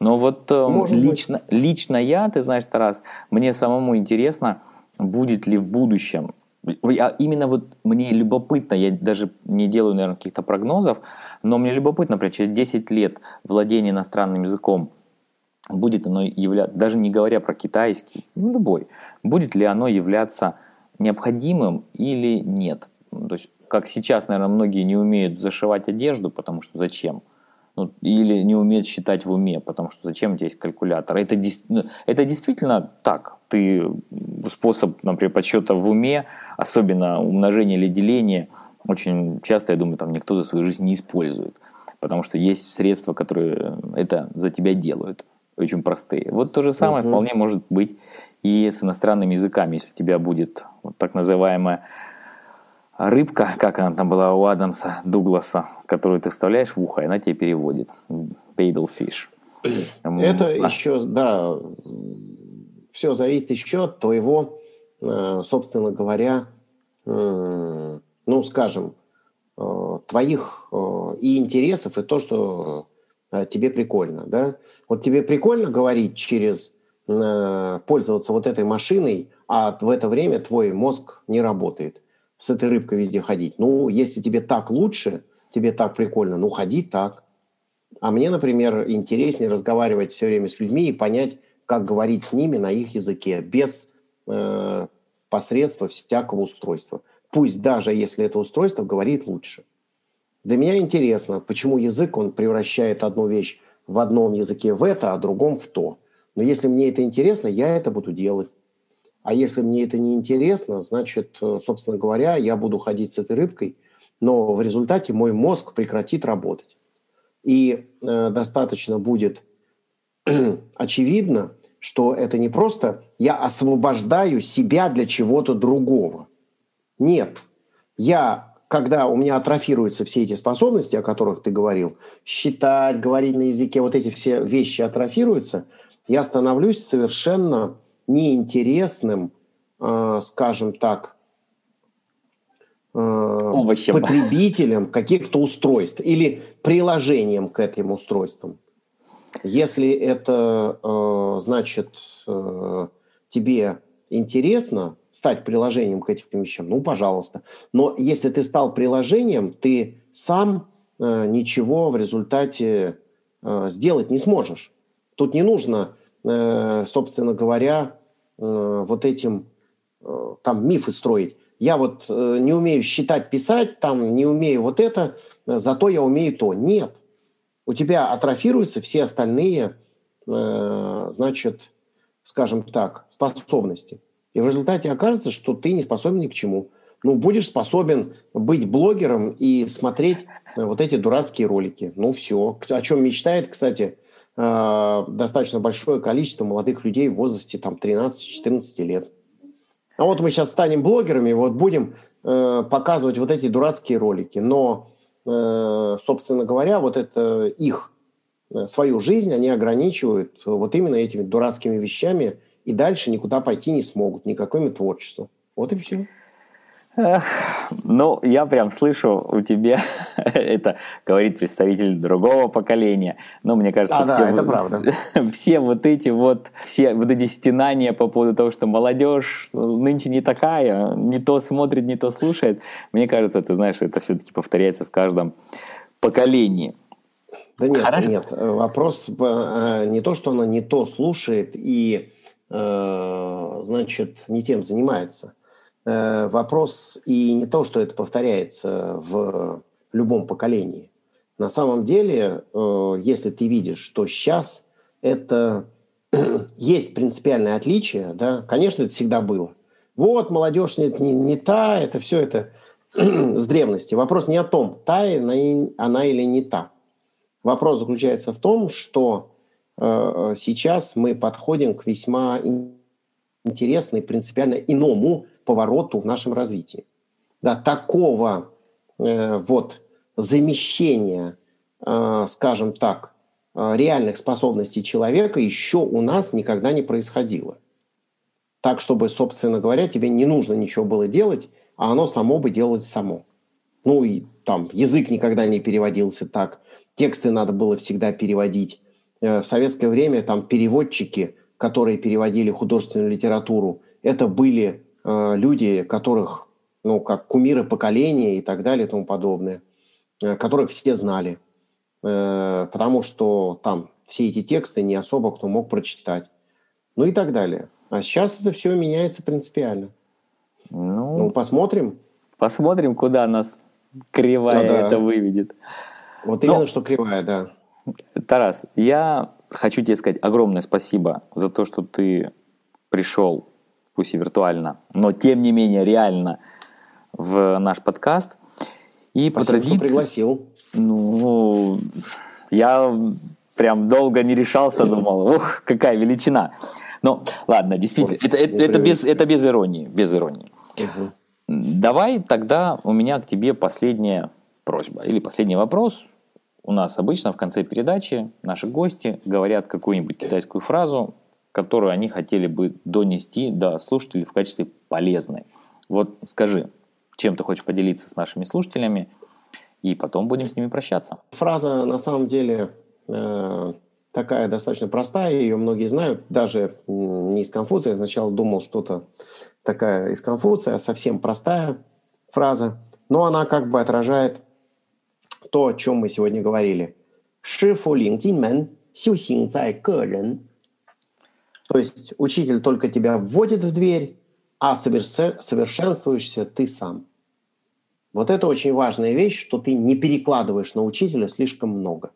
Но вот э, лично, лично я, ты знаешь, Тарас, мне самому интересно, будет ли в будущем я, именно вот мне любопытно, я даже не делаю, наверное, каких-то прогнозов, но мне любопытно, например, через 10 лет владение иностранным языком будет оно являться, даже не говоря про китайский, ну, любой, будет ли оно являться необходимым или нет? То есть, как сейчас, наверное, многие не умеют зашивать одежду, потому что зачем? ну, или не умеет считать в уме, потому что зачем есть калькулятор? Это, ну, это действительно так. Ты способ, например, подсчета в уме, особенно умножение или деление, очень часто, я думаю, там никто за свою жизнь не использует, потому что есть средства, которые это за тебя делают, очень простые. Вот то же самое uh-huh. вполне может быть и с иностранными языками, если у тебя будет вот так называемая рыбка, как она там была у Адамса Дугласа, которую ты вставляешь в ухо, и она тебе переводит. Babel fish. Это а. еще, да, все зависит еще от твоего, э, собственно говоря, ну, скажем, э, твоих э, и интересов, и то, что тебе прикольно, да. Вот тебе прикольно говорить через пользоваться вот этой машиной, а в это время твой мозг не работает – с этой рыбкой везде ходить. Ну, если тебе так лучше, тебе так прикольно, ну, ходи так. А мне, например, интереснее разговаривать все время с людьми и понять, как говорить с ними на их языке, без э, посредства всякого устройства. Пусть даже если это устройство говорит лучше. Для меня интересно, почему язык, он превращает одну вещь в одном языке в это, а другом в то. Но если мне это интересно, я это буду делать. А если мне это не интересно, значит, э, собственно говоря, я буду ходить с этой рыбкой, но в результате мой мозг прекратит работать. И э, достаточно будет очевидно, что это не просто я освобождаю себя для чего-то другого. Нет. Я, когда у меня атрофируются все эти способности, о которых ты говорил, считать, говорить на языке, вот эти все вещи атрофируются, я становлюсь совершенно неинтересным, э, скажем так, э, Овощем. потребителем каких-то устройств или приложением к этим устройствам. Если это, э, значит, э, тебе интересно стать приложением к этим вещам, ну, пожалуйста. Но если ты стал приложением, ты сам э, ничего в результате э, сделать не сможешь. Тут не нужно, собственно говоря, Э, вот этим э, там мифы строить. Я вот э, не умею считать, писать, там не умею вот это, зато я умею то. Нет. У тебя атрофируются все остальные, значит, скажем так, способности. И в результате окажется, что ты не способен ни к чему. Ну, будешь способен быть блогером и смотреть вот эти дурацкие ролики. Ну, все. О чем мечтает, кстати, Э, достаточно большое количество молодых людей в возрасте там 13-14 лет. А вот мы сейчас станем блогерами, вот будем э, показывать вот эти дурацкие ролики. Но, э, собственно говоря, вот это их э, свою жизнь они ограничивают вот именно этими дурацкими вещами и дальше никуда пойти не смогут, никаким творчеством. Вот и все. Ну, я прям слышу у тебя, это говорит представитель другого поколения. Но мне кажется, а, все, да, это правда. все вот эти вот, все вот эти стенания по поводу того, что молодежь нынче не такая, не то смотрит, не то слушает, мне кажется, ты знаешь, это все-таки повторяется в каждом поколении. Да нет, Хорошо. нет. Вопрос э, не то, что она не то слушает и, э, значит, не тем занимается. Э, вопрос и не то, что это повторяется в любом поколении. На самом деле, э, если ты видишь, что сейчас это есть принципиальное отличие, да, конечно, это всегда было. Вот, молодежь нет, не, не та, это все это с древности. Вопрос не о том, та она или не та. Вопрос заключается в том, что э, сейчас мы подходим к весьма интересной, принципиально иному повороту в нашем развитии. Да, такого э, вот замещения, э, скажем так, э, реальных способностей человека еще у нас никогда не происходило. Так, чтобы, собственно говоря, тебе не нужно ничего было делать, а оно само бы делалось само. Ну и там язык никогда не переводился так, тексты надо было всегда переводить. Э, в советское время там переводчики, которые переводили художественную литературу, это были Э, люди, которых, ну, как кумиры поколения и так далее и тому подобное, э, которых все знали, э, потому что там все эти тексты не особо кто мог прочитать. Ну и так далее. А сейчас это все меняется принципиально. Ну, ну посмотрим. Посмотрим, куда нас кривая да, да. это выведет. Вот именно, Но... что кривая, да. Тарас, я хочу тебе сказать огромное спасибо за то, что ты пришел, пусть и виртуально, но тем не менее реально в наш подкаст. И Спасибо, по традиции... что пригласил. Ну, я прям долго не решался, думал, ух, какая величина. Ну, ладно, действительно, Ой, это, это, это, без, это без иронии, без иронии. Угу. Давай тогда у меня к тебе последняя просьба или последний вопрос. У нас обычно в конце передачи наши гости говорят какую-нибудь китайскую фразу, которую они хотели бы донести до слушателей в качестве полезной. Вот скажи, чем ты хочешь поделиться с нашими слушателями, и потом будем с ними прощаться. Фраза на самом деле э, такая достаточно простая, ее многие знают, даже не из Конфуция. Я сначала думал, что-то такая из Конфуция, совсем простая фраза, но она как бы отражает то, о чем мы сегодня говорили. Ши фу линг дин мен, сю синг цай рен. То есть учитель только тебя вводит в дверь, а совершенствуешься ты сам. Вот это очень важная вещь, что ты не перекладываешь на учителя слишком много.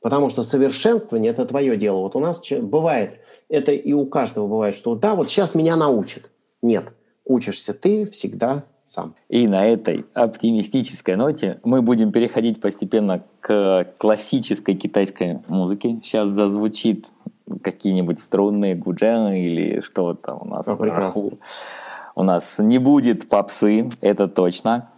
Потому что совершенствование – это твое дело. Вот у нас бывает, это и у каждого бывает, что да, вот сейчас меня научат. Нет, учишься ты всегда сам. И на этой оптимистической ноте мы будем переходить постепенно к классической китайской музыке. Сейчас зазвучит какие-нибудь струнные гуджены или что там у нас. О, прекрасно. У нас не будет попсы, это точно.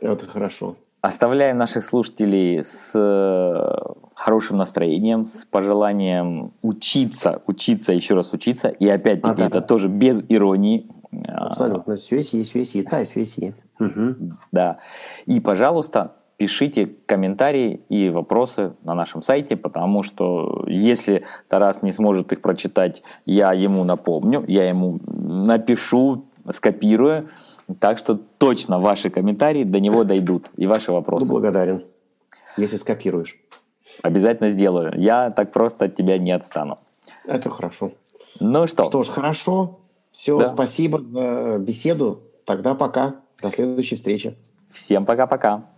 Это хорошо. Оставляем наших слушателей с э, хорошим настроением, с пожеланием учиться, учиться, еще раз учиться. И опять-таки а, да, это да. тоже без иронии. Абсолютно. Свеси, свеси, цай, свеси. Угу. Да. И, пожалуйста, пишите комментарии и вопросы на нашем сайте, потому что если Тарас не сможет их прочитать, я ему напомню, я ему напишу, скопирую. Так что точно ваши комментарии до него дойдут и ваши вопросы. Буду благодарен, если скопируешь. Обязательно сделаю. Я так просто от тебя не отстану. Это хорошо. Ну что? Что ж, хорошо. Все, да. спасибо за беседу. Тогда пока. До следующей встречи. Всем пока-пока.